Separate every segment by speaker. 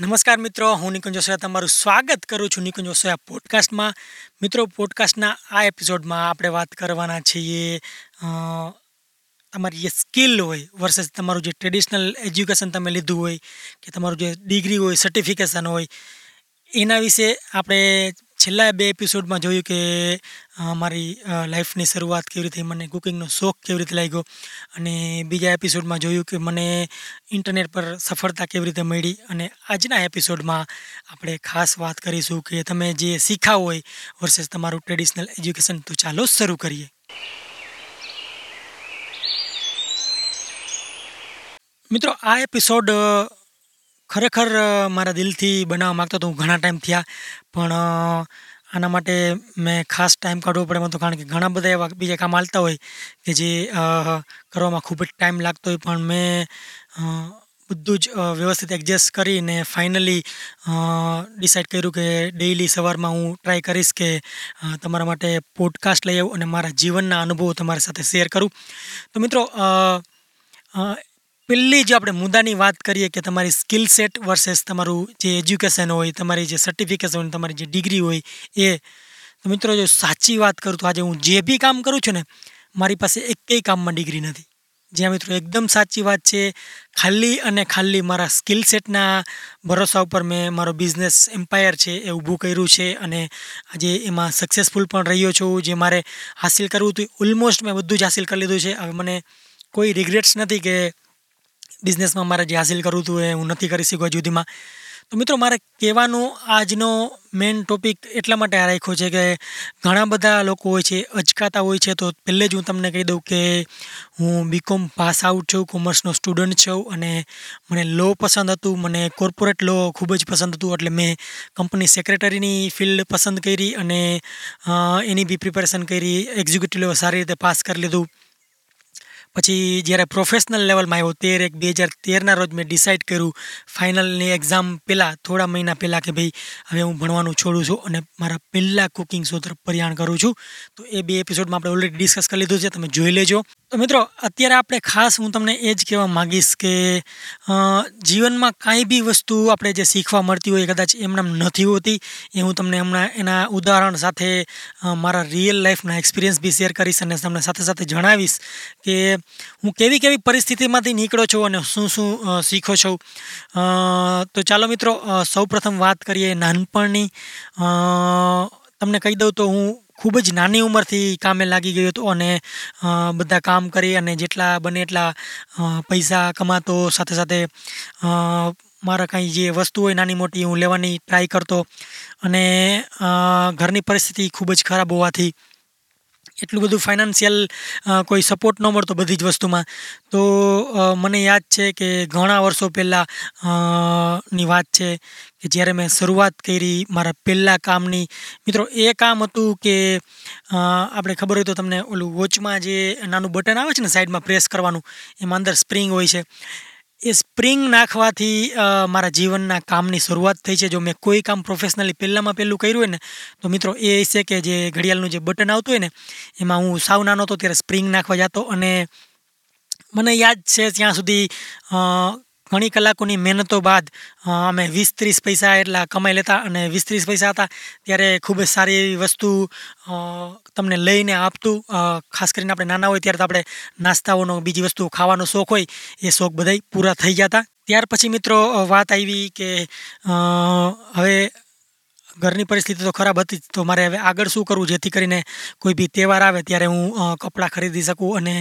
Speaker 1: નમસ્કાર મિત્રો, હું નિકુંજ જોશિયા તમારું સ્વાગત કરું છું નિકુંજ જોશિયા પોડકાસ્ટમાં. મિત્રો, પોડકાસ્ટના આ એપિસોડમાં આપણે વાત કરવાના છીએ તમારી જે સ્કિલ હોય વર્સેસ તમારું જે ટ્રેડિશનલ એજ્યુકેશન તમે લીધું હોય કે તમારું જે ડિગ્રી હોય સર્ટિફિકેશન હોય, એના વિશે આપણે છેલ્લા બે એપિસોડમાં જોયું કે મારી લાઈફની શરૂઆત કેવી રીતે, મને કુકિંગનો શોખ કેવી રીતે લાગ્યો અને બીજા એપિસોડમાં જોયું કે મને ઇન્ટરનેટ પર સફળતા કેવી રીતે મળી અને આજના એપિસોડમાં આપણે ખાસ વાત કરીશું કે તમે જે શીખ્યા હોય વર્સેસ તમારું ટ્રેડિશનલ એજ્યુકેશન તો ચાલો શરૂ કરીએ. મિત્રો, આ એપિસોડ ખરેખર મારા દિલથી બનાવવા માગતો હતો. હું ઘણા ટાઈમ થયા, પણ આના માટે મેં ખાસ ટાઈમ કાઢવો પડે મતલબ કારણ કે ઘણા બધા એવા બીજા કામ હાલતા હોય કે જે કરવામાં ખૂબ જ ટાઈમ લાગતો હોય. પણ મેં બધું જ વ્યવસ્થિત એડજસ્ટ કરીને ફાઇનલી ડિસાઇડ કર્યું કે ડેઈલી સવારમાં હું ટ્રાય કરીશ કે તમારા માટે પોડકાસ્ટ લઈ આવું અને મારા જીવનના અનુભવો તમારી સાથે શેર કરું. તો મિત્રો પહેલી જે આપણે મુદ્દાની વાત કરીએ કે તમારી સ્કિલ સેટ વર્સેસ તમારું જે એજ્યુકેશન હોય, તમારી જે સર્ટિફિકેશન હોય તમારી જે ડિગ્રી હોય એ. મિત્રો, જો સાચી વાત કરું તો આજે હું જે બી કામ કરું છું ને, મારી પાસે એકેય કામમાં ડિગ્રી નથી. જ્યાં મિત્રો એકદમ સાચી વાત છે, ખાલી અને ખાલી મારા સ્કિલ સેટના ભરોસા ઉપર મેં મારો બિઝનેસ એમ્પાયર છે એ ઊભું કર્યું છે અને આજે એમાં સક્સેસફુલ પણ રહ્યો છું. જે મારે હાસિલ કરવું હતું ઓલમોસ્ટ મેં બધું જ હાસિલ કરી લીધું છે. હવે મને કોઈ રિગ્રેટ્સ નથી કે બિઝનેસમાં મારે જે હાસિલ કરવું હતું એ હું નથી કરી શક્યો જુદીમાં. તો મિત્રો, મારે કહેવાનો આજનો મેઇન ટોપિક એટલા માટે આ રાખ્યો છે કે ઘણા બધા લોકો હોય છે અચકાતા હોય છે, તો પહેલે જ હું તમને કહી દઉં કે હું બીકોમ પાસ આઉટ છું કોમર્સનો સ્ટુડન્ટ છું અને મને લો પસંદ હતું, મને કોર્પોરેટ લો ખૂબ જ પસંદ હતું, એટલે મેં કંપની સેક્રેટરીની ફિલ્ડ પસંદ કરી અને એની બી પ્રિપેરેશન કરી એક્ઝિક્યુટિવ લેવલ સારી રીતે પાસ કરી લીધું. પછી જ્યારે પ્રોફેશનલ લેવલમાં આવ્યો, તેર એક બે હજાર તેરના રોજ મેં ડિસાઇડ કર્યું ફાઇનલની એક્ઝામ પહેલાં થોડા મહિના પહેલાં કે ભાઈ, હવે હું ભણવાનું છોડું છું અને મારા પહેલાં કુકિંગ શો તરફ પ્રયાણ કરું છું. તો એ બે એપિસોડમાં આપણે ઓલરેડી ડિસ્કસ કરી લીધું છે, તમે જોઈ લેજો. તો મિત્રો, અત્યારે આપણે ખાસ હું તમને એ જ કહેવા માગીશ કે જીવનમાં કાંઈ બી વસ્તુ આપણે જે શીખવા મળતી હોય કદાચ એમનામ નથી હોતી. એ હું તમને હમણાં એના ઉદાહરણ સાથે મારા રિયલ લાઈફના એક્સપિરિયન્સ બી શેર કરીશ અને તમને સાથે સાથે જણાવીશ કે, હું કેવી કેવી પરિસ્થિતિમાંથી નીકળો છું અને શું શું શીખો છું. તો ચાલો મિત્રો સૌપ્રથમ વાત કરીએ નાનપણની. તમને કહી દઉં તો હું ખૂબ જ નાની ઉંમરથી કામે લાગી ગયો હતો અને બધા કામ કરી અને જેટલા બને એટલા પૈસા કમાતો. સાથે સાથે મારા કાંઈ જે વસ્તુ હોય નાની મોટી હું લેવાની ટ્રાય કરતો. અને ઘરની પરિસ્થિતિ ખૂબ જ ખરાબ હોવાથી એટલું બધું ફાઇનાન્શિયલ કોઈ સપોર્ટ ન મળતો બધી જ વસ્તુમાં. તો મને યાદ છે કે ઘણા વર્ષો પહેલાં ની વાત છે કે જ્યારે મેં શરૂઆત કરી મારા પહેલાં કામની. મિત્રો, એ કામ હતું કે આપણે ખબર હોય તો તમને ઓલું વોચમાં જે નાનું બટન આવે છે ને સાઈડમાં પ્રેસ કરવાનું, એમાં અંદર સ્પ્રિંગ હોય છે. એ સ્પ્રિંગ નાખવાથી મારા જીવનના કામની શરૂઆત થઈ છે. જો મેં કોઈ કામ પ્રોફેશનલી પહેલાંમાં પહેલું કર્યું હોય ને, તો મિત્રો એ છે કે જે ઘડિયાળનું જે બટન આવતું હોય ને, એમાં હું સાવ નાનો હતો ત્યારે સ્પ્રિંગ નાખવા જતો અને મને યાદ છે ત્યાં સુધી ઘણી કલાકોની મહેનતો બાદ અમે વીસ ત્રીસ પૈસા એટલા કમાઈ લેતા અને વીસ ત્રીસ પૈસા હતા. ત્યારે ખૂબ જ સારી એવી વસ્તુ તમને લઈને આપતું. ખાસ કરીને આપણે નાના હોય ત્યારે તો આપણે નાસ્તાઓનો બીજી વસ્તુ ખાવાનો શોખ હોય, એ શોખ બધાય પૂરા થઈ ગયા હતા. ત્યાર પછી મિત્રો વાત આવી કે હવે ઘરની પરિસ્થિતિ તો ખરાબ હતી તો મારે હવે આગળ શું કરવું? જેથી કરીને કોઈ બી તહેવાર આવે ત્યારે હું કપડાં ખરીદી શકું અને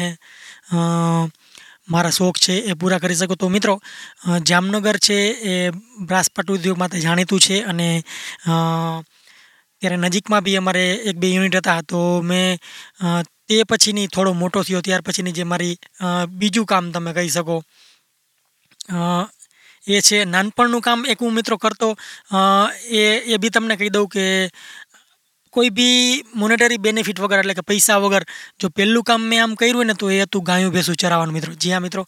Speaker 1: મારા શોખ છે એ પૂરા કરી શકું. તો મિત્રો જામનગર છે એ બ્રાસપટ ઉદ્યોગ માટે જાણીતું છે અને ત્યારે નજીકમાં બી અમારે એક બે યુનિટ હતા. તો મેં તે પછીની થોડો મોટો થયો. ત્યાર પછીની જે મારી બીજું કામ તમે કહી શકો. એ છે નાનપણનું કામ એક હું મિત્રો કરતો. એ એ બી તમને કહી દઉં કે કોઈ બી મોનેટરી બેનિફિટ વગર એટલે કે પૈસા વગર જો પહેલું કામ મેં આમ કર્યું ને તો એ હતું ગાયું ભેંસું ચરાવવાનું મિત્રો. જી હા મિત્રો.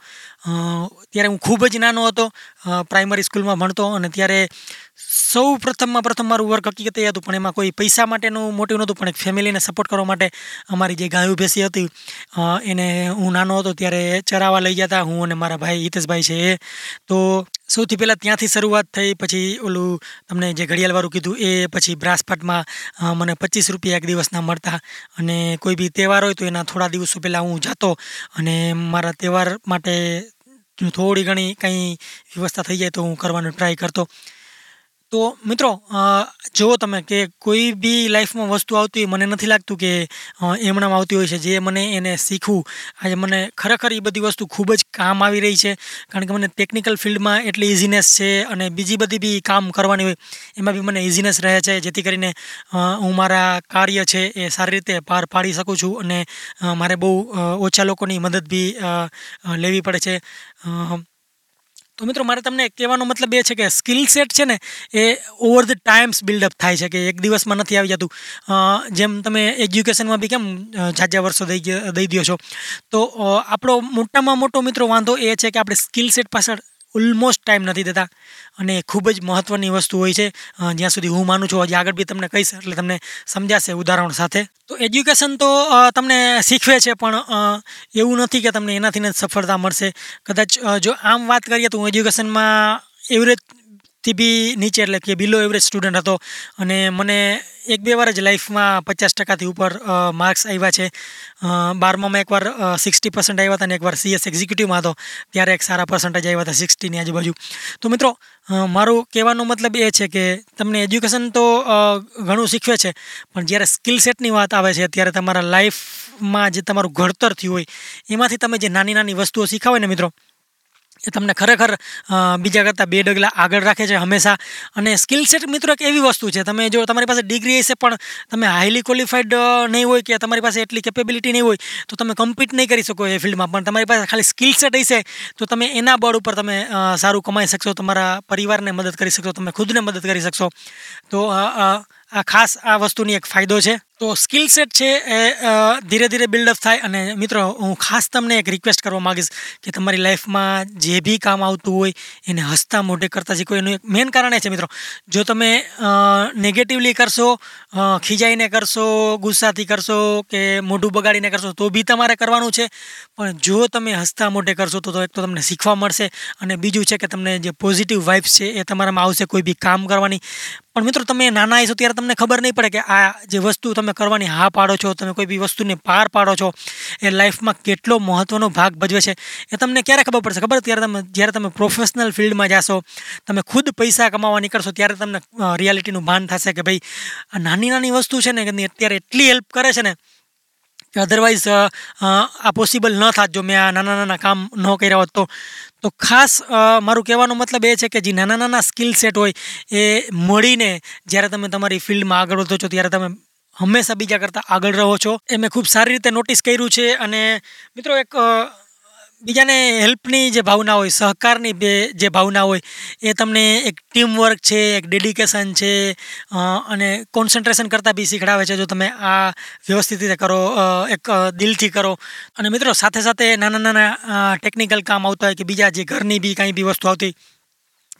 Speaker 1: ત્યારે હું ખૂબ જ નાનો હતો. પ્રાઇમરી સ્કૂલમાં ભણતો અને ત્યારે સૌ પ્રથમમાં પ્રથમ મારું વર્ક હકીકત એ હતું, પણ એમાં કોઈ પૈસા માટેનું મોટિવ નહોતું, પણ એક ફેમિલીને સપોર્ટ કરવા માટે અમારી જે ગાયું ભેંસી હતી એને હું નાનો હતો ત્યારે ચરાવવા લઈ જતા, હું અને મારા ભાઈ હિતેશભાઈ છે એ. તો સૌથી પહેલાં ત્યાંથી શરૂઆત થઈ, પછી ઓલું તમને જે ઘડિયાળવાળું કીધું એ, પછી બ્રાસપાટમાં મને પચીસ રૂપિયા એક દિવસના મળતા. અને કોઈ બી તહેવાર હોય તો એના થોડા દિવસો પહેલાં હું જતો અને મારા તહેવાર માટે થોડી ઘણી કંઈ વ્યવસ્થા થઈ જાય તો હું કરવાનો ટ્રાય કરતો. તો મિત્રો જુઓ તમે કે કોઈ બી લાઈફમાં વસ્તુ આવતી મને નથી લાગતું કે એમણામાં આવતી હોય છે. જે મને એને શીખવું, આજે મને ખરેખર એ બધી વસ્તુ ખૂબ જ કામ આવી રહી છે. કારણ કે મને ટેકનિકલ ફિલ્ડમાં એટલી ઇઝીનેસ છે અને બીજી બધી બી કામ કરવાની હોય, એમાં બી મને ઇઝીનેસ રહે છે. જેથી કરીને હું મારા કાર્ય છે એ સારી રીતે પાર પાડી શકું છું અને મારે બહુ ઓછા લોકોની મદદ બી લેવી પડે છે. તો મિત્રો, મારે તમને કહેવાનો મતલબ એ છે કે સ્કિલ સેટ છે ને, એ over the times build up થાય છે કે એક દિવસમાં નથી આવી જતું. જેમ તમે એજ્યુકેશનમાં બી કેમ ઝાઝા વર્ષો દઈ દઈ દો છો. તો આપણો મોટામાં મોટો મિત્રો વાંધો એ છે કે આપણે સ્કિલ સેટ પાછળ ઓલમોસ્ટ ટાઈમ નથી દેતા. અને ખૂબ જ મહત્ત્વની વસ્તુ હોય છે. જ્યાં સુધી હું માનું છું, હજી આગળ બી તમને કહીશ, એટલે તમને સમજાશે ઉદાહરણ સાથે. તો એજ્યુકેશન તો તમને શીખવે છે, પણ એવું નથી કે તમને એનાથી જ સફળતા મળશે. કદાચ જો આમ વાત કરીએ તો હું એજ્યુકેશનમાં એવરેજ થી બી નીચે એટલે કે બિલો એવરેજ સ્ટુડન્ટ હતો. અને મને એક બે વાર જ લાઈફમાં પચાસ ટકાથી ઉપર માર્ક્સ આવ્યા છે. બારમામાં એકવાર સિક્સટી પર્સન્ટ આવ્યા હતા અને એકવાર સીએસ એક્ઝિક્યુટિવમાં હતો. ત્યારે એક સારા પર્સન્ટેજ આવ્યા હતા સિક્સટીની આજુબાજુ. તો મિત્રો મારું કહેવાનો મતલબ એ છે કે તમને એજ્યુકેશન તો ઘણું શીખવે છે, પણ જ્યારે સ્કિલ સેટની વાત આવે છે, ત્યારે તમારા લાઈફમાં જે તમારું ઘડતર થયું હોય, એમાંથી તમે જે નાની નાની વસ્તુઓ શીખાવે ને મિત્રો એ તમને ખરેખર બીજા કરતાં બે ડગલા આગળ રાખે છે હંમેશા. અને સ્કિલ સેટ મિત્રો એક એવી વસ્તુ છે, તમે જો તમારી પાસે ડિગ્રી હશે પણ તમે હાઈલી ક્વોલિફાઈડ નહીં હોય કે તમારી પાસે એટલી કેપેબિલિટી નહીં હોય, તો તમે કમ્પીટ નહીં કરી શકો એ ફિલ્ડમાં પણ તમારી પાસે ખાલી સ્કિલ સેટ હશે, તો તમે એના બળ ઉપર તમે સારું કમાઈ શકશો, તમારા પરિવારને મદદ કરી શકશો, તમે ખુદને મદદ કરી શકશો. તો આ ખાસ આ વસ્તુની એક ફાયદો છે. તો સ્કિલ સેટ છે એ ધીરે ધીરે બિલ્ડઅપ થાય અને મિત્રો, હું ખાસ તમને એક રિક્વેસ્ટ કરવા માગીશ કે તમારી લાઈફમાં જે બી કામ આવતું હોય, એને હસતા મોઢે કરતા શીખો. એનું એક મેઇન કારણ એ છે મિત્રો, જો તમે નેગેટિવલી કરશો ખીજાઈને કરશો, ગુસ્સાથી કરશો કે મોઢું બગાડીને કરશો, તો બી તમારે કરવાનું છે. પણ જો તમે હસતા મોઢે કરશો, તો એક તો તમને શીખવા મળશે અને બીજું છે કે તમને જે પોઝિટિવ વાઇબ્સ છે એ તમારામાં આવશે કોઈ બી કામ કરવાની. પણ મિત્રો, તમે નાના હશો ત્યારે તમને ખબર નહીં પડે કે આ જે વસ્તુ તમે કરવાની હા પાડો છો, તમે કોઈ બી વસ્તુને પાર પાડો છો, એ લાઈફમાં કેટલો મહત્ત્વનો ભાગ ભજવે છે, એ તમને ક્યારે ખબર પડશે? ખબર ત્યારે તમે, જ્યારે તમે પ્રોફેશનલ ફિલ્ડમાં જાશો, તમે ખુદ પૈસા કમાવા નીકળશો, ત્યારે તમને રિયાલિટીનું ભાન થશે કે ભાઈ, આ નાની નાની વસ્તુ છે ને અત્યારે એટલી હેલ્પ કરે છે ને, કે અધરવાઇઝ આ પોસિબલ ન થાત. જો મેં આ નાના નાના કામ ન કર્યા હોત તો તો ખાસ મારું કહેવાનો મતલબ એ છે કે જે નાના નાના સ્કિલ સેટ હોય, એ મળીને જ્યારે તમે તમારી ફિલ્ડમાં આગળ વધો છો, ત્યારે તમે હંમેશા બીજા કરતાં આગળ રહો છો. એ મેં ખૂબ સારી રીતે નોટિસ કર્યું છે અને મિત્રો એક બીજાને હેલ્પની જે ભાવના હોય, સહકારની બે જે ભાવના હોય, એ તમને એક ટીમ વર્ક છે, એક ડેડિકેશન છે અને કોન્સન્ટ્રેશન કરતાં બી શીખડાવે છે જો તમે આ વ્યવસ્થિત રીતે કરો એક દિલથી કરો. અને મિત્રો સાથે સાથે નાના નાના ટેકનિકલ કામ આવતા હોય કે બીજા જે ઘરની બી કાંઈ બી વસ્તુ આવતી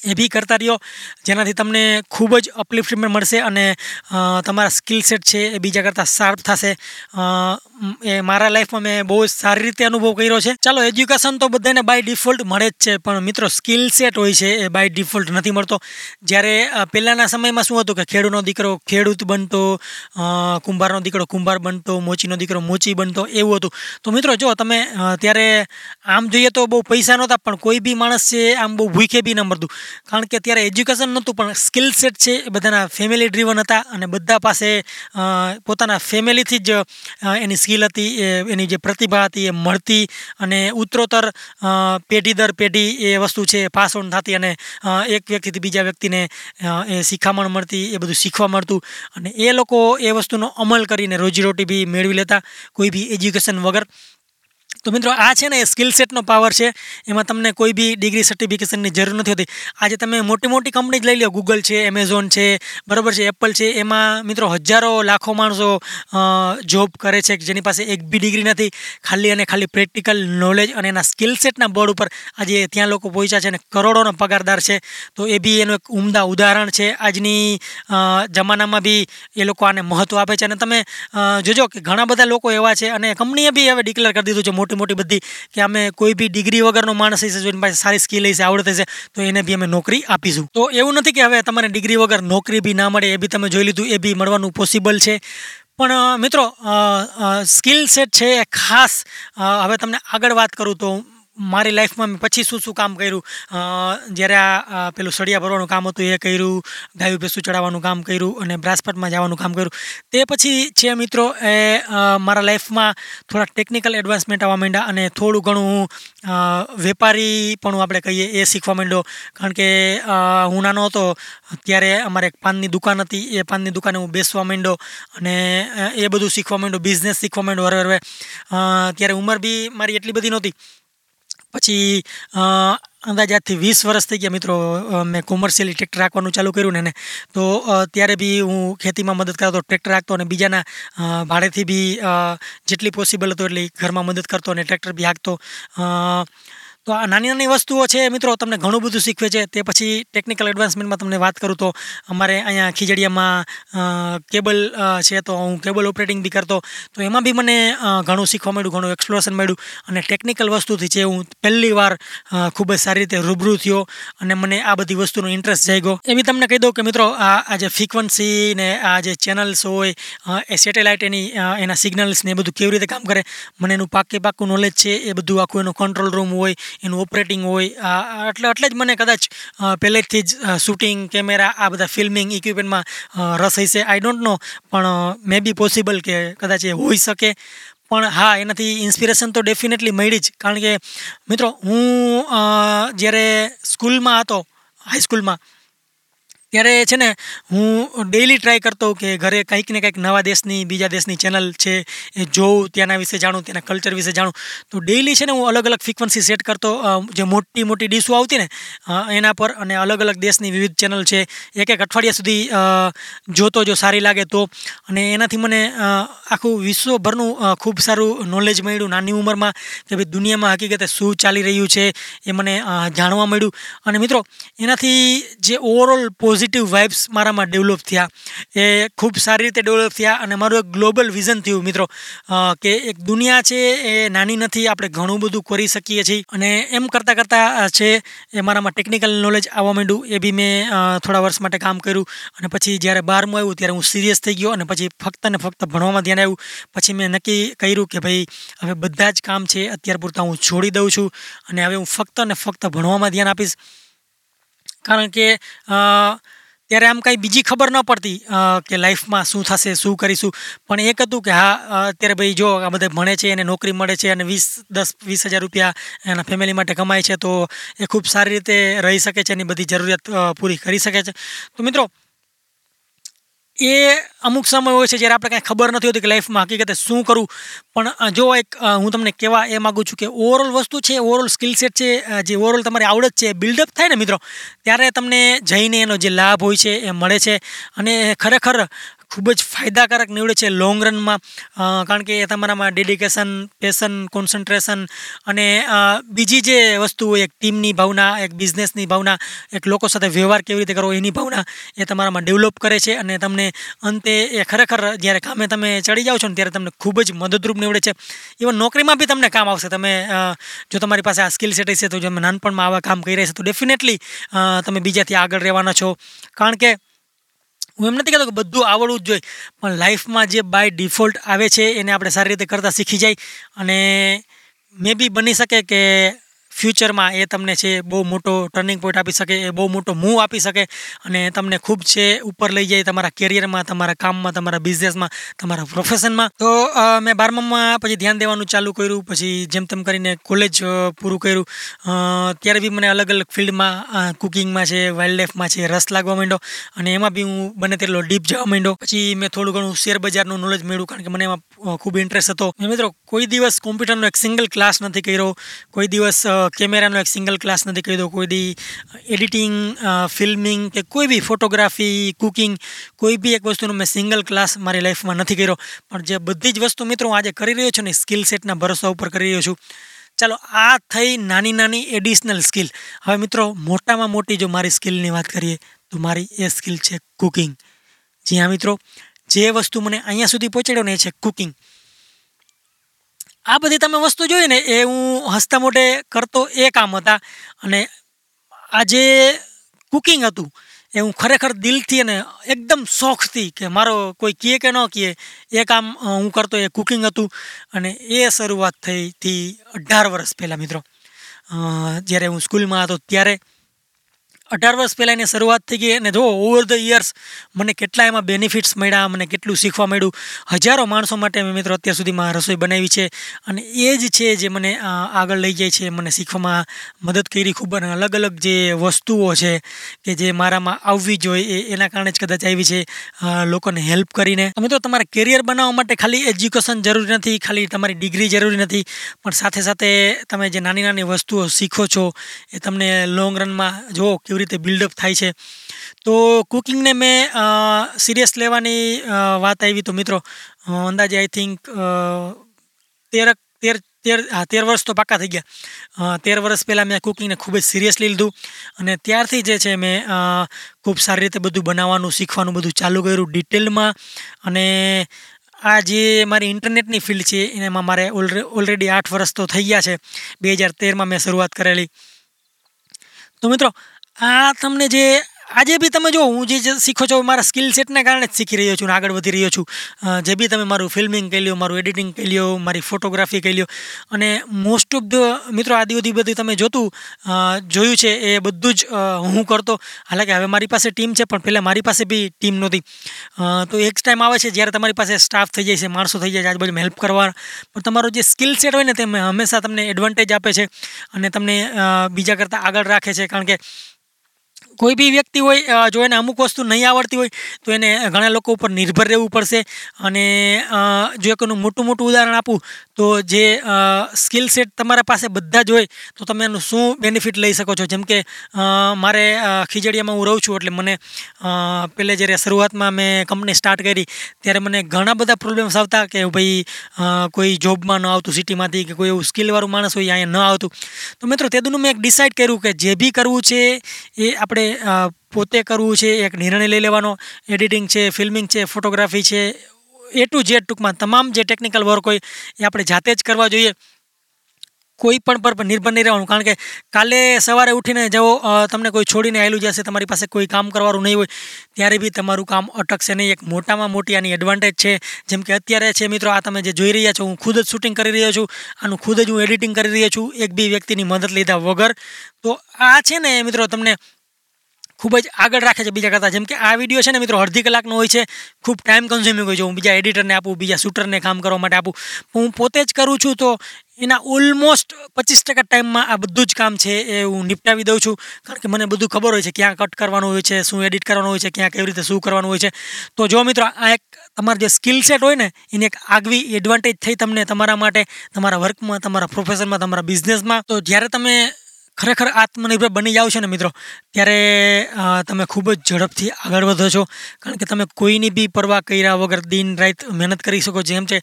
Speaker 1: એ બી કરતા રહ્યો. જેનાથી તમને ખૂબ જ અપલિફ્ટમેન્ટ મળશે અને તમારા સ્કિલ સેટ છે એ બીજા કરતાં શાર્પ થશે. એ મારા લાઈફમાં મેં બહુ સારી રીતે અનુભવ કર્યો છે. ચાલો એજ્યુકેશન તો બધાને બાય ડિફોલ્ટ મળે જ છે, પણ મિત્રો સ્કિલ સેટ હોય છે એ બાય ડિફોલ્ટ નથી મળતો. જ્યારે પહેલાંના સમયમાં શું હતું કે ખેડૂતનો દીકરો ખેડૂત બનતો કુંભારનો દીકરો કુંભાર બનતો, મોચીનો દીકરો મોચી બનતો, એવું હતું. તો મિત્રો જો તમે ત્યારે આમ જોઈએ તો બહુ પૈસા નહોતા, પણ કોઈ બી માણસ છે આમ બહુ ભૂખે બી ન મળતું કારણ કે ત્યારે એજ્યુકેશન નહોતું, પણ સ્કિલ સેટ છે એ બધાના ફેમિલી ડ્રીવન હતા અને બધા પાસે પોતાના ફેમિલીથી જ એની સ્કિલ હતી એની જે પ્રતિભા હતી એ મળતી અને ઉત્તરોત્તર પેઢી દર પેઢી એ વસ્તુ છે પાસ ઓન થતી અને એક વ્યક્તિથી બીજા વ્યક્તિને એ શિખામણ મળતી, એ બધું શીખવા મળતું અને એ લોકો એ વસ્તુનો અમલ કરીને રોજીરોટી બી મેળવી લેતા કોઈ બી એજ્યુકેશન વગર. તો મિત્રો, આ છે ને એ સ્કિલ સેટનો પાવર છે. એમાં તમને કોઈ બી ડિગ્રી સર્ટિફિકેશનની જરૂર નથી હોતી. આજે તમે મોટી મોટી કંપની જ લઈ લો. ગૂગલ છે એમેઝોન છે, બરાબર છે એપલ છે. એમાં મિત્રો, હજારો લાખો માણસો જોબ કરે છે જેની પાસે એક બી ડિગ્રી નથી. ખાલી અને ખાલી પ્રેક્ટિકલ નોલેજ અને એના સ્કિલ સેટના બોર્ડ ઉપર આજે ત્યાં લોકો પહોંચ્યા છે અને કરોડોનો પગારદાર છે. તો એ બી એનું એક ઉમદા ઉદાહરણ છે. આજની જમાનામાં બી એ લોકો આને મહત્ત્વ આપે છે. અને તમે જોજો કે ઘણા બધા લોકો એવા છે અને કંપનીએ બી હવે ડિક્લેર કરી દીધું છે. મોટી મોટી બધી કે અમે કોઈ બી ડિગ્રી વગરનો માણસ હશે એની પાસે સારી સ્કિલ હશે, આવડત હશે, તો એને બી અમે નોકરી આપીશું. તો એવું નથી કે હવે તમારે ડિગ્રી વગર નોકરી બી ના મળે, એ બી તમે જોઈ લીધું, એ બી મળવાનું પોસિબલ છે. પણ મિત્રો સ્કિલ સેટ છે એ ખાસ હવે તમને આગળ વાત કરું તો મારી લાઈફમાં મેં પછી શું શું કામ કર્યું? જ્યારે આ પેલું સળિયા ભરવાનું કામ હતું એ કર્યું, ગાયું ભેંસું ચડાવવાનું કામ કર્યું અને બ્રાસપટમાં જવાનું કામ કર્યું. તે પછી છે મિત્રો, એ મારા લાઈફમાં થોડા ટેકનિકલ એડવાન્સમેન્ટ આવવા માંડ્યા અને થોડું ઘણું વેપારી પણ આપણે કહીએ એ શીખવા માંડ્યો. કારણ કે હું નાનો હતો, ત્યારે અમારે એક પાનની દુકાન હતી, એ પાનની દુકાને હું બેસવા માંડ્યો અને એ બધું શીખવા માંડ્યો બિઝનેસ શીખવા માંડ્યો હરવે. હરવે ત્યારે ઉંમર બી મારી એટલી બધી નહોતી. પછી અંદાજાથી વીસ વર્ષ થઈ ગયા મિત્રો મેં કોમર્શિયલી ટ્રેક્ટર રાખવાનું ચાલુ કર્યું ને તો ત્યારે બી હું ખેતીમાં મદદ કરતો ટ્રેક્ટર રાખતો અને બીજાના ભાડેથી બી જેટલી પોસિબલ હતો એટલી ઘરમાં મદદ કરતો અને ટ્રેક્ટર બી હાંકતો. તો આ નાની નાની વસ્તુઓ છે, મિત્રો, તમને ઘણું બધું શીખવે છે. તે પછી ટેકનિકલ એડવાન્સમેન્ટમાં તમને વાત કરું તો અમારે અહીંયા ખીજડીયામાં કેબલ છે તો હું કેબલ ઓપરેટિંગ બી કરતો. તો એમાં બી મને ઘણું શીખવા મળ્યું, ઘણું એક્સપ્લોરેશન મળ્યું. અને ટેકનિકલ વસ્તુથી છે હું પહેલી વાર ખૂબ જ સારી રીતે રૂબરૂ થયો અને મને આ બધી વસ્તુનો ઇન્ટરેસ્ટ જાગ્યો. એ બી તમને કહી દઉં કે, મિત્રો, આ આ જે ફ્રિકવન્સી ને આ જે ચેનલ્સ હોય એ સેટેલાઇટ એની એના સિગ્નલ્સ ને એ બધું કેવી રીતે કામ કરે, મને એનું પાકે પાકું નોલેજ છે, એ બધું આખું એનો કંટ્રોલ રૂમ હોય એનું ઓપરેટિંગ હોય એટલે એટલે જ મને કદાચ પહેલેથી જ શૂટિંગ કેમેરા આ બધા ફિલ્મિંગ ઇક્વિપમેન્ટમાં રસ હશે. આઈ ડોન્ટ નો પણ મે બી પોસિબલ કે કદાચ એ હોઈ શકે. પણ હા, એનાથી ઇન્સ્પિરેશન તો ડેફિનેટલી મળી જ. કારણ કે, મિત્રો, હું જ્યારે સ્કૂલમાં હતો હાઈસ્કૂલમાં ત્યારે છે ને, હું ડેઈલી ટ્રાય કરતો કે ઘરે કંઈક ને કંઈક નવા દેશની, બીજા દેશની ચેનલ છે એ જોઉં, ત્યાંના વિશે જાણું, ત્યાંના કલ્ચર વિશે જાણું. તો ડેઈલી છે ને હું અલગ અલગ ફ્રિકવન્સી સેટ કરતો જે મોટી મોટી ડીશો આવતી ને એના પર અને અલગ અલગ દેશની વિવિધ ચેનલ છે, એક એક અઠવાડિયા સુધી જોતો જો સારી લાગે તો. અને એનાથી મને આખું વિશ્વભરનું ખૂબ સારું નોલેજ મળ્યું નાની ઉંમરમાં, કે ભાઈ દુનિયામાં હકીકતે શું ચાલી રહ્યું છે એ મને જાણવા મળ્યું. અને મિત્રો, એનાથી જે ઓવરઓલ પોઝિટિવ પોઝિટિવ વાઇબ્સ મારામાં ડેવલપ થયા. એ ખૂબ સારી રીતે ડેવલપ થયા અને મારું એક ગ્લોબલ વિઝન થયું મિત્રો. કે એક દુનિયા છે એ નાની નથી, આપણે ઘણું બધું કરી શકીએ છીએ. અને એમ કરતાં કરતાં છે એ મારામાં ટેકનિકલ નોલેજ આવવા માંડ્યું. એ બી મેં થોડા વર્ષ માટે કામ કર્યું. અને પછી જ્યારે બારમું આવ્યું ત્યારે હું સિરિયસ થઈ ગયો અને પછી ફક્ત ને ફક્ત ભણવામાં ધ્યાન આવ્યું પછી મેં નક્કી કર્યું કે ભાઈ, હવે બધા જ કામ છે, અત્યાર પૂરતા હું છોડી દઉં છું. અને હવે હું ફક્ત ને ફક્ત ભણવામાં ધ્યાન આપીશ. કારણ કે ત્યારે આમ કાંઈ બીજી ખબર ન પડતી કે લાઈફમાં શું થશે, શું કરીશું. પણ એક હતું કે, હા અત્યારે ભાઈ જો આ બધા ભણે છે, એને નોકરી મળે છે અને વીસ, દસ, વીસ હજાર રૂપિયા એના ફેમિલી માટે કમાય છે, તો એ ખૂબ સારી રીતે રહી શકે છે એની બધી જરૂરિયાત પૂરી કરી શકે છે. તો મિત્રો એ અમુક સમય હોય છે જ્યારે આપણે કાંઈ ખબર નથી હોતી કે લાઈફમાં હકીકતે શું કરવું પણ જો એક હું તમને કહેવા એ માગું છું કે ઓવરઓલ વસ્તુ છે ઓવરઓલ સ્કિલ સેટ છે જે ઓવરઓલ તમારી આવડત છે બિલ્ડઅપ થાય ને મિત્રો, ત્યારે તમને જઈને એનો જે લાભ હોય છે એ મળે છે. અને ખરેખર ખૂબ જ ફાયદાકારક નીવડે છે લોંગ રનમાં કારણ કે એ તમારામાં ડેડિકેશન પેશન કોન્સન્ટ્રેશન અને બીજી જે વસ્તુ એક ટીમની ભાવના, એક બિઝનેસની ભાવના, એક લોકો સાથે વ્યવહાર કેવી રીતે કરવો એની ભાવના એ તમારામાં ડેવલપ કરે છે અને તમને અંતે એ ખરેખર જ્યારે કામે તમે ચડી જાઓ છો ને ત્યારે તમને ખૂબ જ મદદરૂપ નીવડે છે. ઇવન નોકરીમાં બી તમને કામ આવશે. તમે જો તમારી પાસે આ સ્કિલ સેટ હશે તો જો નાનપણમાં આવા કામ કરી રહ્યા છે તો ડેફિનેટલી તમે બીજાથી આગળ રહેવાના છો. કારણ કે હું એમ નથી કહેતો કે બધું આવડવું જ જોઈએ, પણ લાઈફમાં જે બાય ડિફોલ્ટ આવે છે એને આપણે સારી રીતે કરતાં શીખી જાય અને મે બી બની શકે કે ફ્યુચરમાં એ તમને છે બહુ મોટો ટર્નિંગ પોઈન્ટ આપી શકે, એ બહુ મોટો મૂવ આપી શકે અને તમને ખૂબ છે ઉપર લઈ જાય તમારા કેરિયરમાં તમારા કામમાં, તમારા બિઝનેસમાં તમારા પ્રોફેશનમાં તો મેં બારમામાં પછી ધ્યાન દેવાનું ચાલુ કર્યું, પછી જેમ તેમ કરીને કોલેજ પૂરું કર્યું. ત્યારે બી મને અલગ અલગ ફિલ્ડમાં કુકિંગમાં છે વાઇલ્ડ લાઈફમાં છે, રસ લાગવા માંડ્યો અને એમાં બી હું બને તેટલો ડીપ જવા માંડ્યો. પછી મેં થોડું ઘણું શેર બજારનું નોલેજ મેળવ્યું કારણ કે મને એમાં ખૂબ ઇન્ટરેસ્ટ હતો. મિત્રો, કોઈ દિવસ કોમ્પ્યુટરનો એક સિંગલ ક્લાસ નથી કર્યો. કોઈ દિવસ કેમેરાનો એક સિંગલ ક્લાસ નથી કર્યો, કોઈ દી એડિટિંગ ફિલ્મિંગ કે કોઈ બી ફોટોગ્રાફી કુકિંગ કોઈ બી એક વસ્તુનો મેં સિંગલ ક્લાસ મારી લાઈફમાં નથી કર્યો. પણ જે બધી જ વસ્તુ મિત્રો હું આજે કરી રહ્યો છું ને સ્કિલ સેટના ભરોસા ઉપર કરી રહ્યો છું. ચાલો, આ થઈ નાની નાની એડિશનલ સ્કિલ હવે મિત્રો, મોટામાં મોટી જો મારી સ્કિલની વાત કરીએ, તો મારી એ સ્કિલ છે કુકિંગ જી હા મિત્રો, જે વસ્તુ મને અહીંયા સુધી પહોંચાડ્યો ને, એ છે કુકિંગ આ બધી તમે વસ્તુ જોઈ ને એ હું હસતા મોઢે કરતો એ કામ હતા. અને આ જે કુકિંગ હતું, એ હું ખરેખર દિલથી અને એકદમ શોખથી કે મારો કોઈ કહે કે ન કહે એ કામ હું કરતો, એ કુકિંગ હતું. અને એ શરૂઆત થઈ હતી અઢાર વર્ષ પહેલાં મિત્રો. જ્યારે હું સ્કૂલમાં હતો ત્યારે અઢાર વર્ષ પહેલાં એની શરૂઆત થઈ ગઈ અને જો ઓવર ધ યર્સ મને કેટલા એમાં બેનિફિટ્સ મળ્યા, મને કેટલું શીખવા મળ્યું. હજારો માણસો માટે મેં મિત્રો અત્યાર સુધીમાં રસોઈ બનાવી છે અને એ જ છે જે મને આગળ લઈ જાય છે, મને શીખવામાં મદદ કરી ખૂબ અને અલગ અલગ જે વસ્તુઓ છે કે જે મારામાં આવવી જોઈએ એ, એના કારણે જ કદાચ આવી છે લોકોને હેલ્પ કરીને. મિત્રો તમારે કેરિયર બનાવવા માટે ખાલી એજ્યુકેશન જરૂરી નથી, ખાલી તમારી ડિગ્રી જરૂરી નથી, પણ સાથે સાથે તમે જે નાની નાની વસ્તુઓ શીખો છો એ તમને લોંગ રનમાં જો કેવી રીતે બિલ્ડઅપ થાય છે. તો કુકિંગને મેં સિરિયસ લેવાની વાત આવી તો મિત્રો. અંદાજે આઈ થિંક તેર તેર તેર, હા, તેર વર્ષ તો પાકા થઈ ગયા. તેર વર્ષ પહેલાં મેં કુકિંગને ખૂબ જ સિરિયસલી લીધું. અને ત્યારથી જે છે મેં ખૂબ સારી રીતે બધું બનાવવાનું, શીખવાનું બધું ચાલુ કર્યું ડિટેલમાં અને આ જે મારી ઇન્ટરનેટની ફિલ્ડ છે, એમાં મારે ઓલરેડી આઠ વર્ષ તો થઈ ગયા છે. બે હજાર તેરમાં મેં શરૂઆત કરેલી. તો મિત્રો આ તમને જે, આજે બી તમે જો હું જે શીખો છો, મારા સ્કિલ સેટને કારણે જ શીખી રહ્યો છું અને આગળ વધી રહ્યો છું. જે બી તમે મારું ફિલ્મિંગ કહી લો મારું એડિટિંગ કહી લો મારી ફોટોગ્રાફી કહી લો અને મોસ્ટ ઓફ ધ મિત્રો આદિ બધી બધું તમે જોતું જોયું છે, એ બધું જ હું કરતો. હાલાકી હવે મારી પાસે ટીમ છે, પણ પહેલાં મારી પાસે બી ટીમ નહોતી. તો એક ટાઈમ આવે છે, જ્યારે તમારી પાસે સ્ટાફ થઈ જાય છે, માણસો થઈ જાય છે, આજુબાજુમાં હેલ્પ કરવા પણ તમારો જે સ્કિલ સેટ હોય ને, તે હંમેશા તમને એડવાન્ટેજ આપે છે, અને તમને બીજા કરતાં આગળ રાખે છે, કારણ કે કોઈ બી વ્યક્તિ હોય જો એને અમુક વસ્તુ નહીં આવડતી હોય, તો એને ઘણા લોકો ઉપર નિર્ભર રહેવું પડશે. અને જો એક એનું મોટું મોટું ઉદાહરણ આપું, તો જે સ્કિલ સેટ તમારા પાસે બધા જ હોય, તો તમે એનું શું બેનિફિટ લઈ શકો છો? જેમ કે મારે ખીજડીયામાં હું રહું છું, એટલે મને પહેલે જ્યારે શરૂઆતમાં મેં કંપની સ્ટાર્ટ કરી, ત્યારે મને ઘણા બધા પ્રોબ્લેમ્સ આવતા કે ભાઈ કોઈ જોબમાં ન આવતું સિટીમાંથી કે કોઈ એવું સ્કિલવાળું માણસ હોય, અહીંયા ન આવતું. તો મિત્રો તેદુનું મેં એક ડિસાઇડ કર્યું કે જે બી કરવું છે, એ આપણે પોતે કરવું છે, એક નિર્ણય લઈ લેવાનો. એડિટિંગ છે ફિલ્મિંગ છે ફોટોગ્રાફી છે એ ટુ ઝેડ ટૂંકમાં તમામ જે ટેકનિકલ વર્ક હોય એ આપણે જાતે જ કરવા જોઈએ. કોઈ પણ પર નિર્ભર નહીં રહેવાનું. કારણ કે કાલે સવારે ઉઠીને જવો તમને કોઈ છોડીને આવેલું જશે તમારી પાસે કોઈ કામ કરવાનું નહીં હોય, ત્યારે બી તમારું કામ અટકશે નહીં. એક મોટામાં મોટી આની એડવાન્ટેજ છે. જેમ કે અત્યારે છે મિત્રો, આ તમે જે જોઈ રહ્યા છો, હું ખુદ જ શૂટિંગ કરી રહ્યો છું. આનું ખુદ જ હું એડિટિંગ કરી રહ્યો છું. એક બી વ્યક્તિની મદદ લીધા વગર. તો આ છે ને મિત્રો, તમને ખૂબ જ આગળ રાખે છે બીજા કરતાં. જેમ કે આ વીડિયો છે ને મિત્રો, અડધી કલાકનો હોય છે. ખૂબ ટાઈમ કન્ઝ્યુમિંગ હોય છે. હું બીજા એડિટરને આપું, બીજા શૂટરને કામ કરવા માટે આપું. હું પોતે જ કરું છું તો એના ઓલમોસ્ટ પચીસ ટકા ટાઈમમાં આ બધું જ કામ છે એ હું નિપટાવી દઉં છું. કારણ કે મને બધું ખબર હોય છે ક્યાં કટ કરવાનું હોય છે, શું એડિટ કરવાનું હોય છે, ક્યાં કેવી રીતે શું કરવાનું હોય છે. તો જો મિત્રો, આ એક તમારા જે સ્કિલ સેટ હોય ને, એની એક આગવી એડવાન્ટેજ થઈ તમને તમારા માટે, તમારા વર્કમાં તમારા પ્રોફેશનમાં તમારા બિઝનેસમાં તો જ્યારે તમે ખરેખર આત્મનિર્ભર બની જાઓ છો ને મિત્રો, ત્યારે તમે ખૂબ જ ઝડપથી આગળ વધો છો. કારણ કે તમે કોઈની બી પરવા કર્યા વગર દિન રાત મહેનત કરી શકો, જેમ છે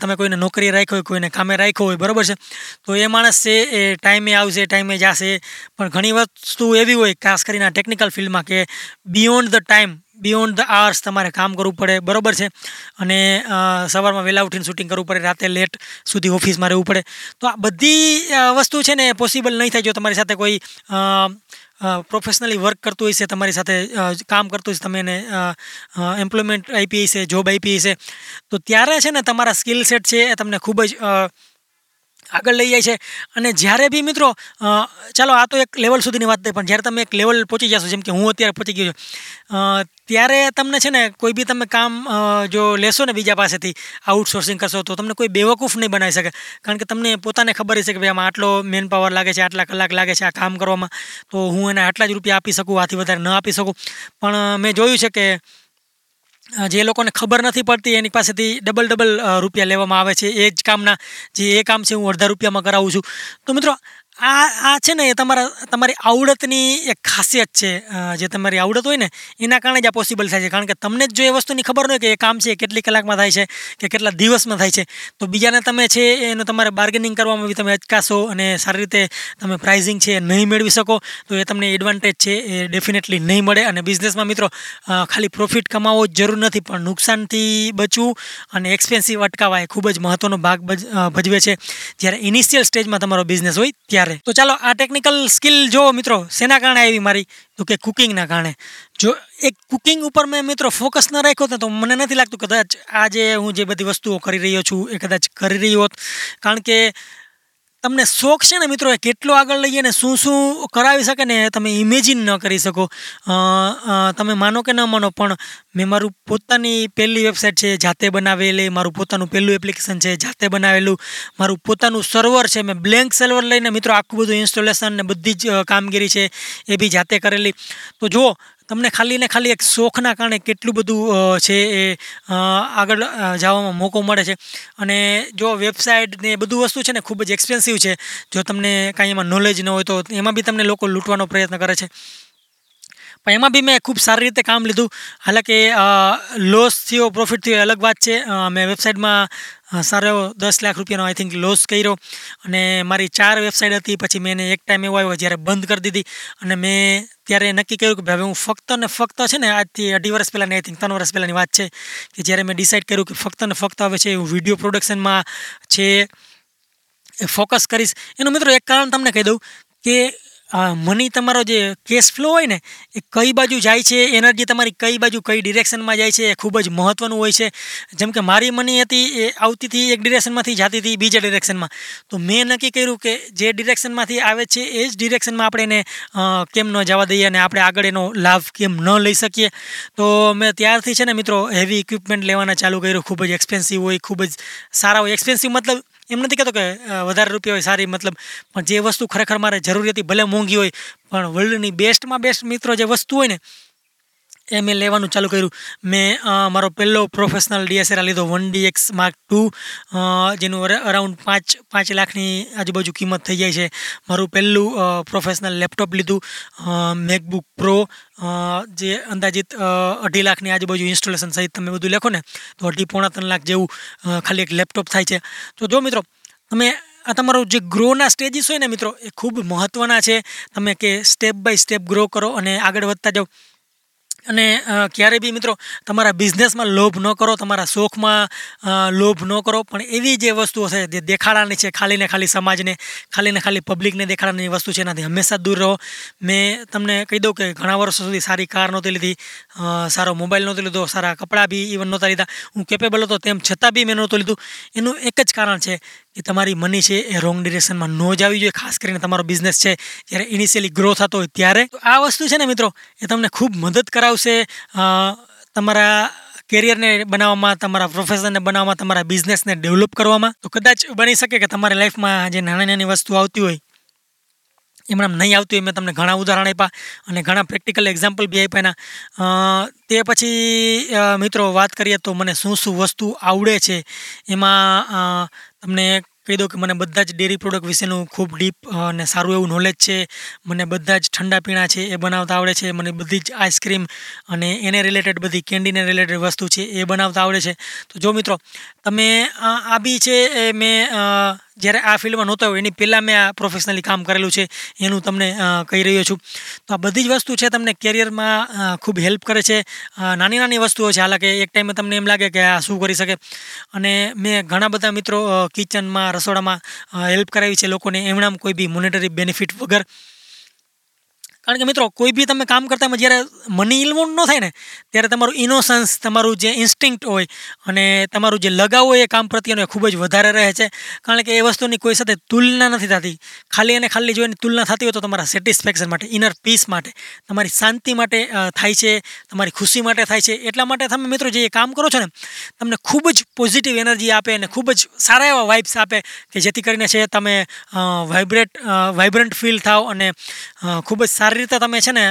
Speaker 1: તમે કોઈને નોકરી રાખ્યો હોય, કોઈને કામે રાખ્યો હોય, બરાબર છે? તો એ માણસ છે, એ ટાઈમે આવશે, ટાઈમે જશે. પણ ઘણી વસ્તુ એવી હોય, ખાસ કરીને ટેકનિકલ ફિલ્ડમાં કે beyond the time beyond the hours તમારે કામ કરવું પડે, બરાબર છે? અને સવારમાં વહેલા ઉઠીને શૂટિંગ કરવું પડે, રાતે લેટ સુધી ઓફિસમાં રહેવું પડે. તો આ બધી વસ્તુ છે ને પોસિબલ નહીં થાય જો તમારી સાથે કોઈ પ્રોફેશનલી વર્ક કરતું છે, તમારી સાથે કામ કરતું હોય તમે એને એમ્પ્લોયમેન્ટ આપી હશે જોબ આપી હશે, તો ત્યારે છે ને તમારા સ્કિલ સેટ છે એ તમને ખૂબ જ આગળ લઈ જાય છે. અને જ્યારે બી મિત્રો ચાલો આ તો એક લેવલ સુધીની વાત થઈ, પણ જ્યારે તમે એક લેવલ પહોંચી જશો, જેમ કે હું અત્યારે પહોંચી ગયો છું ત્યારે તમને છે ને કોઈ બી તમે કામ જો લેશો ને બીજા પાસેથી આઉટસોર્સિંગ કરશો, તો તમને કોઈ બેવકૂફ નહીં બનાવી શકે. કારણ કે તમને પોતાને ખબર છે કે ભાઈ આમાં આટલો મેન પાવર લાગે છે, આટલા કલાક લાગે છે આ કામ કરવામાં, તો હું એને આટલા જ રૂપિયા આપી શકું, આથી વધારે ન આપી શકું. પણ મેં જોયું છે કે જે લોકોને ખબર નથી પડતી એની પાસેથી ડબલ ડબલ રૂપિયા લેવામાં આવે છે. એ જ કામના, જે એ કામ છે, હું અડધા રૂપિયામાં કરાવું છું. તો મિત્રો આ આ છે ને એ તમારા, તમારી આવડતની એક ખાસિયત છે જે તમારી આવડત હોય ને, એના કારણે જ આ પોસિબલ થાય છે. કારણ કે તમને જ જો એ વસ્તુની ખબર હોય કે એ કામ છે કેટલી કલાકમાં થાય છે, કે કેટલા દિવસમાં થાય છે, તો બીજાને તમે છે એનું તમારે બાર્ગેનિંગ કરવામાં બી તમે અચકાશો અને સારી રીતે તમે પ્રાઇઝિંગ છે નહીં મેળવી શકો, તો એ તમને એડવાન્ટેજ છે, એ ડેફિનેટલી નહીં મળે. અને બિઝનેસમાં મિત્રો ખાલી પ્રોફિટ કમાવો જરૂર નથી, પણ નુકસાનથી બચવું અને એક્સપેન્સિવ અટકાવવા એ ખૂબ જ મહત્ત્વનો ભાગ ભજવે છે. જ્યારે ઇનિશિયલ સ્ટેજમાં તમારો બિઝનેસ હોય, ત્યારે ત્યારે તો ચાલો આ ટેકનિકલ સ્કિલ જો મિત્રો, શેના કારણે આવી મારી? તો કે કુકિંગના કારણે. જો એક કુકિંગ ઉપર મેં મિત્રો ફોકસ ન રાખ્યો તો મને નથી લાગતું કદાચ આજે હું જે બધી વસ્તુઓ કરી રહ્યો છું એ કદાચ કરી રહ્યો હોત. કારણ કે તમને શોખ છે ને મિત્રો, એ કેટલો આગળ લઈએ ને શું શું કરાવી શકે ને તમે ઇમેજિન ન કરી શકો. તમે માનો કે ન માનો, પણ મેં મારું પોતાની પહેલી વેબસાઇટ છે, જાતે બનાવેલી, મારું પોતાનું પહેલું એપ્લિકેશન છે, જાતે બનાવેલું, મારું પોતાનું સર્વર છે, મેં બ્લેન્ક સર્વર લઈને મિત્રો આખું બધું ઇન્સ્ટોલેશન ને બધી જ કામગીરી છે, એ બી જાતે કરેલી. તો જુઓ તમને ખાલી ને ખાલી એક શોખના કારણે કેટલું બધું છે એ આગળ જવામાં મોકો મળે છે. અને જો વેબસાઇટ ને બધું વસ્તુ છે ને ખૂબ જ એક્સપેન્સિવ છે. જો તમને કાંઈ એમાં નોલેજ ન હોય તો એમાં બી તમને લોકો લૂંટવાનો પ્રયત્ન કરે છે. પણ એમાં બી મેં ખૂબ સારી રીતે કામ લીધું. હાલાકે લોસ થયો પ્રોફિટ થયો અલગ વાત છે. મેં વેબસાઇટમાં સારો એવો દસ લાખ રૂપિયાનો આઈ થિંક લોસ કર્યો. અને મારી ચાર વેબસાઇટ હતી. પછી મેં એને એક ટાઈમ એવો આવ્યો જ્યારે બંધ કરી દીધી. અને મેં ત્યારે નક્કી કર્યું કે હવે હું ફક્ત ને ફક્ત છે ને, આજથી અઢી વર્ષ પહેલાંની આઈ થિંક ત્રણ વર્ષ પહેલાંની વાત છે કે જ્યારે મેં ડિસાઇડ કર્યું કે ફક્ત ને ફક્ત હવે છે, હું વીડિયો પ્રોડક્શનમાં છે, એ ફોકસ કરીશ. એનું મિત્રો એક કારણ તમને કહી દઉં કે મની તમારો જે કેશ ફ્લો હોય ને, એ કઈ બાજુ જાય છે એનર્જી તમારી કઈ બાજુ, કઈ ડિરેક્શનમાં જાય છે, એ ખૂબ જ મહત્ત્વનું હોય છે. જેમ કે મારી મની હતી, એ આવતી હતી એક ડિરેક્શનમાંથી જતી હતી બીજા ડિરેક્શનમાં તો મેં નક્કી કર્યું કે જે ડિરેક્શનમાંથી આવે છે, એ જ ડિરેક્શનમાં આપણે એને કેમ ન જવા દઈએ અને આપણે આગળ એનો લાભ કેમ ન લઈ શકીએ. તો મેં ત્યારથી છે ને મિત્રો હેવી ઇક્વિપમેન્ટ લેવાના ચાલુ કર્યું. ખૂબ જ એક્સપેન્સિવ હોય, ખૂબ જ સારા હોય. એક્સપેન્સિવ મતલબ એમ નથી કહેતો કે વધારે રૂપિયા હોય, સારી, મતલબ, પણ જે વસ્તુ ખરેખર મારે જરૂરી હતી ભલે મોંઘી હોય, પણ વર્લ્ડની બેસ્ટમાં બેસ્ટ મિત્રો જે વસ્તુ હોય ને એ મેં લેવાનું ચાલુ કર્યું. મેં મારો પહેલો પ્રોફેશનલ ડીએસએલઆર લીધો વન ડીએક્સ માર્ક ટુ જેનું અરાઉન્ડ પાંચ પાંચ લાખની આજુબાજુ કિંમત થઈ જાય છે. મારું પહેલું પ્રોફેશનલ લેપટોપ લીધું મેકબુક પ્રો જે અંદાજિત અઢી લાખની આજુબાજુ ઇન્સ્ટોલેશન સહિત તમે બધું લખો ને, તો અઢી પોણા ત્રણ લાખ જેવું ખાલી એક લેપટોપ થાય છે. તો જો મિત્રો, તમે આ તમારો જે ગ્રોના સ્ટેજીસ હોય ને મિત્રો, એ ખૂબ મહત્ત્વના છે. તમે કે સ્ટેપ બાય સ્ટેપ ગ્રો કરો અને આગળ વધતા જાઓ. અને ક્યારેય બી મિત્રો તમારા બિઝનેસમાં લોભ ન કરો, તમારા શોખમાં લોભ ન કરો, પણ એવી જે વસ્તુઓ છે, જે દેખાડાની છે ખાલી ને ખાલી સમાજને ખાલી ને ખાલી પબ્લિકને દેખાડાની વસ્તુ છે, એનાથી હંમેશા દૂર રહો. મેં તમને કહી દઉં કે ઘણા વર્ષો સુધી સારી કાર નહોતી લીધી સારો મોબાઈલ નહોતો લીધો, સારા કપડાં બી ઇવન નહોતા લીધા. હું કેપેબલ હતો તેમ છતાં બી મેં નહોતું લીધું. એનું એક જ કારણ છે કે તમારી મની છે એ રોંગ ડિરેક્શનમાં ન જ આવી જોઈએ, ખાસ કરીને તમારો બિઝનેસ છે, જ્યારે ઇનિશિયલી ગ્રો થતો હોય ત્યારે. આ વસ્તુ છે ને મિત્રો, એ તમને ખૂબ મદદ કરાવશે. આવશે તમારા કેરિયરને બનાવવામાં, તમારા પ્રોફેશનને બનાવવામાં, તમારા બિઝનેસને ડેવલપ કરવામાં. તો કદાચ બની શકે કે તમારી લાઈફમાં જે નાની નાની વસ્તુ આવતી હોય એમણે નહીં આવતી હોય, મેં તમને ઘણા ઉદાહરણ આપ્યા અને ઘણા પ્રેક્ટિકલ એક્ઝામ્પલ બી આપ્યા એના. તે પછી મિત્રો વાત કરીએ તો મને શું શું વસ્તુ આવડે છે, એમાં તમને કહી દઉં કે મને બધા જ ડેરી પ્રોડક્ટ વિશેનું ખૂબ ડીપ અને સારું એવું નોલેજ છે. મને બધા જ ઠંડા પીણા છે, એ બનાવતા આવડે છે. મને બધી જ આઈસ્ક્રીમ અને એને રિલેટેડ બધી કેન્ડીને રિલેટેડ વસ્તુ છે, એ બનાવતા આવડે છે. તો જો મિત્રો, તમે આ બી છે એ મેં જ્યારે આ ફિલ્ડમાં નહોતો એની પહેલાં મેં આ પ્રોફેશનલી કામ કરેલું છે, એનું તમને કહી રહ્યો છું. તો આ બધી જ વસ્તુ છે તમને કેરિયરમાં ખૂબ હેલ્પ કરે છે. નાની નાની વસ્તુઓ છે. હાલાકે એક ટાઈમે તમને એમ લાગે કે આ શું કરી શકે? અને મેં ઘણા બધા મિત્રો કિચનમાં રસોડામાં હેલ્પ કરાવી છે લોકોને. એમણામ કોઈ બી મોનેટરી બેનિફિટ વગર. કારણ કે મિત્રો, કોઈ બી તમે કામ કરતા જ્યારે મની ઇન્વોલ્વ ન થાય ને, ત્યારે તમારું ઇનોસન્સ તમારું જે ઇન્સ્ટિંક્ટ હોય અને તમારું જે લગાવ હોય એ કામ પ્રત્યેનો એ ખૂબ જ વધારે રહે છે. કારણ કે એ વસ્તુની કોઈ સાથે તુલના નથી થતી. ખાલી અને ખાલી જો એની તુલના થતી હોય તો તમારા સેટિસ્ફેક્શન માટે ઇનર પીસ માટે, તમારી શાંતિ માટે થાય છે, તમારી ખુશી માટે થાય છે. એટલા માટે તમે મિત્રો જે કામ કરો છો ને, તમને ખૂબ જ પોઝિટિવ એનર્જી આપે અને ખૂબ જ સારા એવા વાઇબ્સ આપે કે જેથી કરીને છે તમે વાઇબ્રેટ વાઇબ્રન્ટ ફીલ થાવ અને ખૂબ જ સારી રીતે તમે છે ને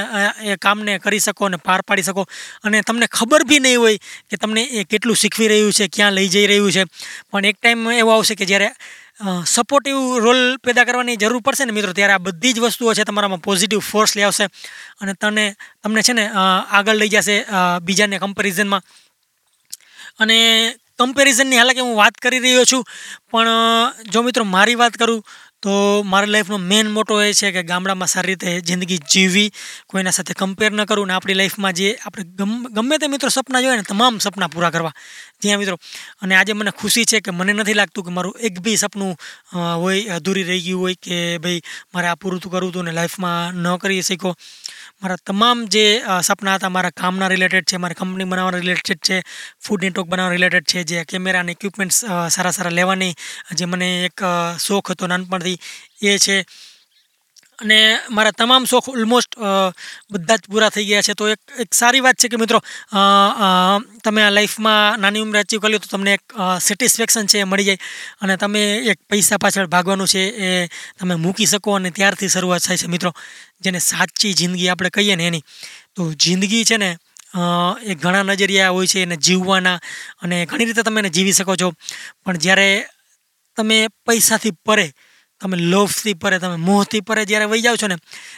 Speaker 1: એ કામને કરી શકો અને પાર પાડી શકો. અને તમને ખબર બી નહીં હોય કે તમને એ કેટલું શીખવી રહ્યું છે, ક્યાં લઈ જઈ રહ્યું છે. પણ એક ટાઈમ એવો આવશે કે જ્યારે સપોર્ટિવ રોલ પેદા કરવાની જરૂર પડશે ને મિત્રો, ત્યારે આ બધી જ વસ્તુઓ છે તમારામાં પોઝિટિવ ફોર્સ લઈ આવશે. અને તને, તમને છે ને આગળ લઈ જશે બીજાને કમ્પેરિઝનમાં અને કમ્પેરિઝનની હાલાકી હું વાત કરી રહ્યો છું, પણ જો મિત્રો મારી વાત કરું તો મારા લાઈફનો મેઇન મોટો એ છે કે ગામડામાં સારી રીતે જિંદગી જીવવી, કોઈના સાથે કમ્પેર ન કરવું ને આપણી લાઈફમાં જે આપણે ગમે તે મિત્રો સપના જોઈએ ને તમામ સપના પૂરા કરવા. જ્યાં મિત્રો. અને આજે મને ખુશી છે કે મને નથી લાગતું કે મારું એક બી સપનું હોય, અધૂરી રહી ગયું હોય કે ભાઈ મારે આ પૂરું કરવું હતું ને લાઈફમાં ન કરી શીખો મારા તમામ જે સપના હતા, મારા કામના રિલેટેડ છે, મારી કંપની બનાવવાના રિલેટેડ છે ફૂડ નેટવર્ક બનાવવા રિલેટેડ છે, જે કેમેરા અને ઇક્વિપમેન્ટ્સ સારા સારા લેવાની, જે મને એક શોખ હતો નાનપણથી, એ છે. અને મારા તમામ શોખ ઓલમોસ્ટ બધા જ પૂરા થઈ ગયા છે. તો એક એક સારી વાત છે કે મિત્રો તમે આ લાઈફમાં નાની ઉંમરે અચીવ કરી લો તો તમને એક સેટિસ્ફેક્શન છે એ મળી જાય અને તમે એક પૈસા પાછળ ભાગવાનું છે એ તમે મૂકી શકો અને ત્યારથી શરૂઆત થાય છે મિત્રો, જેને સાચી જિંદગી આપણે કહીએ ને એની. તો જિંદગી છે ને એ ઘણા નજરિયા હોય છે એને જીવવાના અને ઘણી રીતે તમે એને જીવી શકો છો. પણ જ્યારે તમે પૈસાથી પરે તમે લોભથી પરે, તમે મોહથી પરે જ્યારે વહી જાઓ છો ને,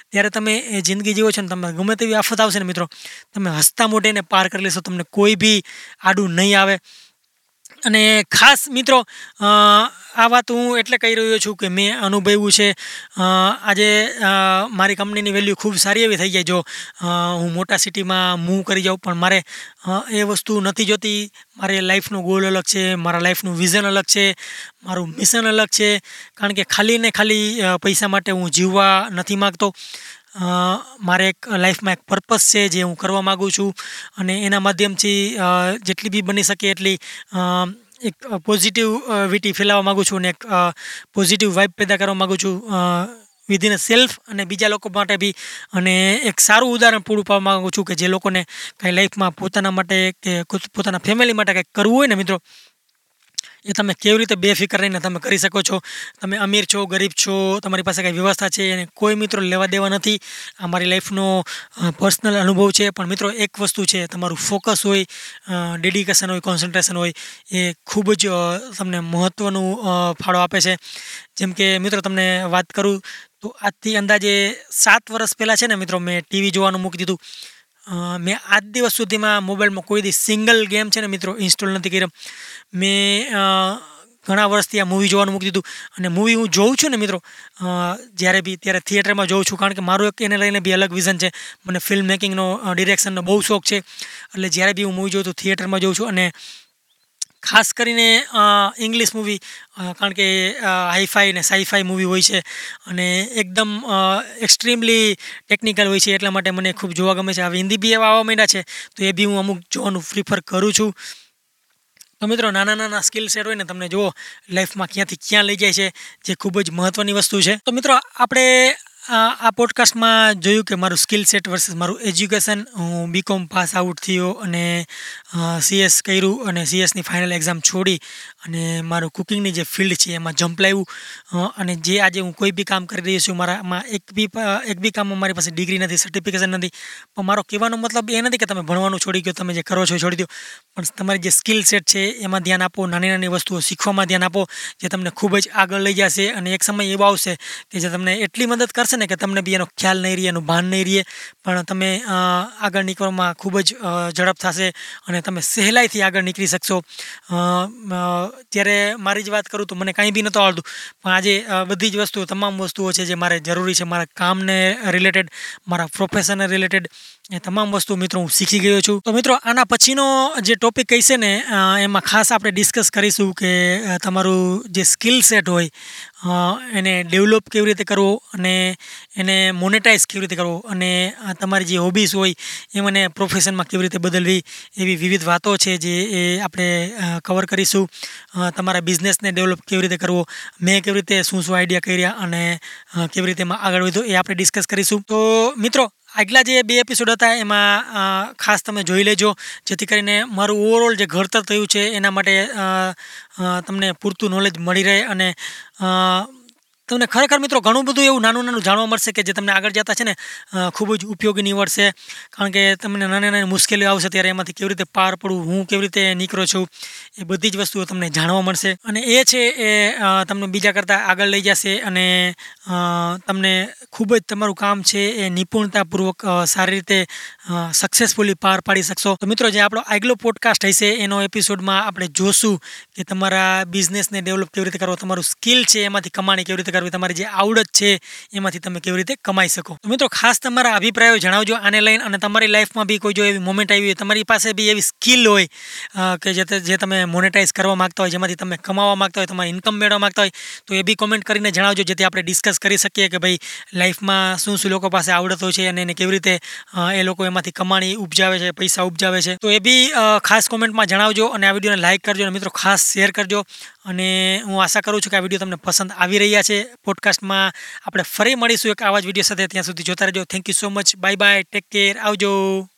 Speaker 1: ત્યારે તમે એ જિંદગી જીવો છો ને, તમને ગમે તેવી આફત આવશે ને મિત્રો. તમે હસતા મોઢે પાર કરી લેશો, તમને કોઈ બી આડું નહીં આવે. અને ખાસ મિત્રો આ વાત હું એટલે કહી રહ્યો છું કે મેં અનુભવ્યું છે. આજે મારી કંપનીની વેલ્યુ ખૂબ સારી એવી થઈ જાય જો હું મોટા સિટીમાં મૂવ કરી જાઉં, પણ મારે એ વસ્તુ નથી જોતી. મારે લાઈફનો ગોલ અલગ છે, મારા લાઈફનું વિઝન અલગ છે, મારું મિશન અલગ છે. કારણ કે ખાલી ને ખાલી પૈસા માટે હું જીવવા નથી માગતો. મારે એક લાઈફમાં એક પર્પસ છે જે હું કરવા માગું છું. અને એના માધ્યમથી જેટલી બી બની શકે એટલી એક પોઝિટિવ વિટી ફેલાવવા માગું છું અને એક પોઝિટિવ વાઇબ પેદા કરવા માગું છું વિધિન સેલ્ફ અને બીજા લોકો માટે બી. અને એક સારું ઉદાહરણ પૂરું પાડવા માગું છું કે જે લોકોને કાંઈ લાઈફમાં પોતાના માટે કે પોતાના ફેમિલી માટે કંઈક કરવું હોય ને મિત્રો એ તમે કેવી રીતે બેફિકર રહીને તમે કરી શકો છો? તમે અમીર છો, ગરીબ છો, તમારી પાસે કંઈ વ્યવસ્થા છે એને કોઈ મિત્રો લેવા દેવા નથી. આ મારી લાઈફનો પર્સનલ અનુભવ છે, પણ મિત્રો એક વસ્તુ છે, તમારું ફોકસ હોય ડેડિકેશન હોય, કોન્સન્ટ્રેશન હોય, એ ખૂબ જ તમને મહત્ત્વનું ફાળો આપે છે. જેમ કે મિત્રો તમને વાત કરું તો આજથી અંદાજે સાત વર્ષ પહેલાં છે ને મિત્રો મેં ટીવી જોવાનું મૂકી દીધું. મેં આજ દિવસ સુધીમાં મોબાઈલમાં કોઈ દી સિંગલ ગેમ છે ને મિત્રો ઇન્સ્ટોલ નથી કર્યો. મેં ઘણા વર્ષથી આ મૂવી જોવાનું મૂકી દીધું અને મૂવી હું જોઉં છું ને મિત્રો જ્યારે બી ત્યારે થિયેટરમાં જોઉં છું કારણ કે મારું એક એને લઈને બી અલગ વિઝન છે. મને ફિલ્મ મેકિંગનો ડિરેક્શનનો બહુ શોખ છે. એટલે જ્યારે બી હું મૂવી જોઉં તો થિયેટરમાં જોઉં છું અને ખાસ કરીને ઇંગ્લિશ મૂવી કારણ કે હાઈફાઈ ને સાઈફાઈ મૂવી હોય છે અને એકદમ એક્સ્ટ્રીમલી ટેકનિકલ હોય છે એટલા માટે મને ખૂબ જોવા ગમે છે. હવે હિન્દી બી એવા આવવા માંડ્યા છે, તો એ બી હું અમુક જોવાનું પ્રિફર કરું છું. તો મિત્રો, નાના નાના સ્કિલ સેટ હોય ને તમને જુઓ લાઈફમાં ક્યાંથી ક્યાં લઈ જાય છે, જે ખૂબ જ મહત્ત્વની વસ્તુ છે. તો મિત્રો, આપણે આ પોડકાસ્ટમાં જોયું કે મારું સ્કિલ સેટ વર્સિસ મારું એજ્યુકેશન હું બીકોમ પાસ આઉટ થયો અને સીએસ કર્યું અને સીએસની ફાઇનલ એક્ઝામ છોડી અને મારું કુકિંગની જે ફિલ્ડ છે એમાં જમ્પ લાવ્યું. અને જે આજે હું કોઈ બી કામ કરી રહ્યો છું મારામાં એક બી એક બી કામમાં મારી પાસે ડિગ્રી નથી સર્ટિફિકેશન નથી. પણ મારો કહેવાનો મતલબ એ નથી કે તમે ભણવાનું છોડી ગયો, તમે જે કરો છો છોડી દો. પણ તમારી જે સ્કિલ સેટ છે એમાં ધ્યાન આપો, નાની નાની વસ્તુઓ શીખવામાં ધ્યાન આપો, જે તમને ખૂબ જ આગળ લઈ જશે અને એક સમય એવો આવશે કે જે તમને એટલી મદદ કરશે ને કે તમને બી એનો ખ્યાલ નહીં રહે, એનું ભાન નહીં રહે, પણ તમે આગળ નીકળવામાં ખૂબ જ ઝડપ થશે અને તમે સહેલાઈથી આગળ નીકળી શકશો. ત્યારે મારી જ વાત કરું તો મને કાંઈ બી નહોતું આવડતું, પણ આજે બધી જ વસ્તુઓ, તમામ વસ્તુઓ છે જે મારે જરૂરી છે, મારા કામને રિલેટેડ મારા પ્રોફેશનને રિલેટેડ એ તમામ વસ્તુ મિત્રો હું શીખી ગયો છું. તો મિત્રો, આના પછીનો જે ટોપિક કહીશે ને એમાં ખાસ આપણે ડિસ્કસ કરીશું કે તમારું જે સ્કિલ સેટ હોય એને ડેવલપ કેવી રીતે કરવો અને એને મોનેટાઈઝ કેવી રીતે કરવો? અને તમારી જે હોબીઝ હોય, એ મને પ્રોફેશનમાં કેવી રીતે બદલવી? એવી વિવિધ વાતો છે જે એ આપણે કવર કરીશું. તમારા બિઝનેસને ડેવલપ કેવી રીતે કરવો? મેં કેવી રીતે શું શું આઈડિયા કર્યા અને કેવી રીતે આગળ વધ્યો એ આપણે ડિસ્કસ કરીશું. તો મિત્રો, આગલા જે બે એપિસોડ હતા એમાં ખાસ તમે જોઈ લેજો. જેથી કરીને મારું ઓવરઓલ જે ઘડતર થયું છે એના માટે તમને પૂરતું નોલેજ મળી રહે અને તમને ખરેખર મિત્રો ઘણું બધું એવું નાનું નાનું જાણવા મળશે કે જે તમને આગળ જતા છે ને ખૂબ જ ઉપયોગી નીવડશે. કારણ કે તમને નાની નાની મુશ્કેલીઓ આવશે ત્યારે એમાંથી કેવી રીતે પાર પડવું, હું કેવી રીતે નીકળો છું, એ બધી જ વસ્તુઓ તમને જાણવા મળશે. અને એ છે એ તમને બીજા કરતાં આગળ લઈ જશે અને તમને ખૂબ જ તમારું કામ છે એ નિપુણતાપૂર્વક સારી રીતે સક્સેસફુલી પાર પાડી શકશો. તો મિત્રો જે આપણો આગલો પોડકાસ્ટ હશે, એનો એપિસોડમાં આપણે જોશું કે તમારા બિઝનેસને ડેવલપ કેવી રીતે કરવો, તમારું સ્કિલ છે એમાંથી કમાણી કેવી રીતે કરવી તમારી જે આવડત છે, એમાંથી તમે કેવી રીતે કમાઈ શકો. તો મિત્રો, ખાસ તમારા અભિપ્રાયો જણાવજો આને લઈને અને તમારી લાઈફમાં બી કોઈ જો એવી મોમેન્ટ આવી હોય, તમારી પાસે બી એવી સ્કિલ હોય કે જે તમે મોનેટાઈઝ કરવા માગતા હોય, જેમાંથી તમે કમાવા માગતા હોય, તમારી ઇન્કમ મેળવવા માગતા હોય, તો એ બી કોમેન્ટ કરીને જણાવજો, જેથી આપણે ડિસ્કસ કરી શકીએ કે ભાઈ, લાઈફમાં શું શું લોકો પાસે આવડતો છે અને એને કેવી રીતે એ લોકો એમાંથી કમાણી ઉપજાવે છે, પૈસા ઉપજાવે છે. તો એ બી ખાસ કોમેન્ટમાં જણાવજો અને આ વિડીયોને લાઇક કરજો અને મિત્રો, ખાસ શેર કરજો. અને હું આશા કરું છું કે આ વીડિયો તમને પસંદ આવી રહ્યા છે. પોડકાસ્ટમાં આપણે ફરી મળીશું એક આવા જ વીડિયો સાથે ત્યાં સુધી જોતા રહેજો. Thank you so much bye bye take care આવજો.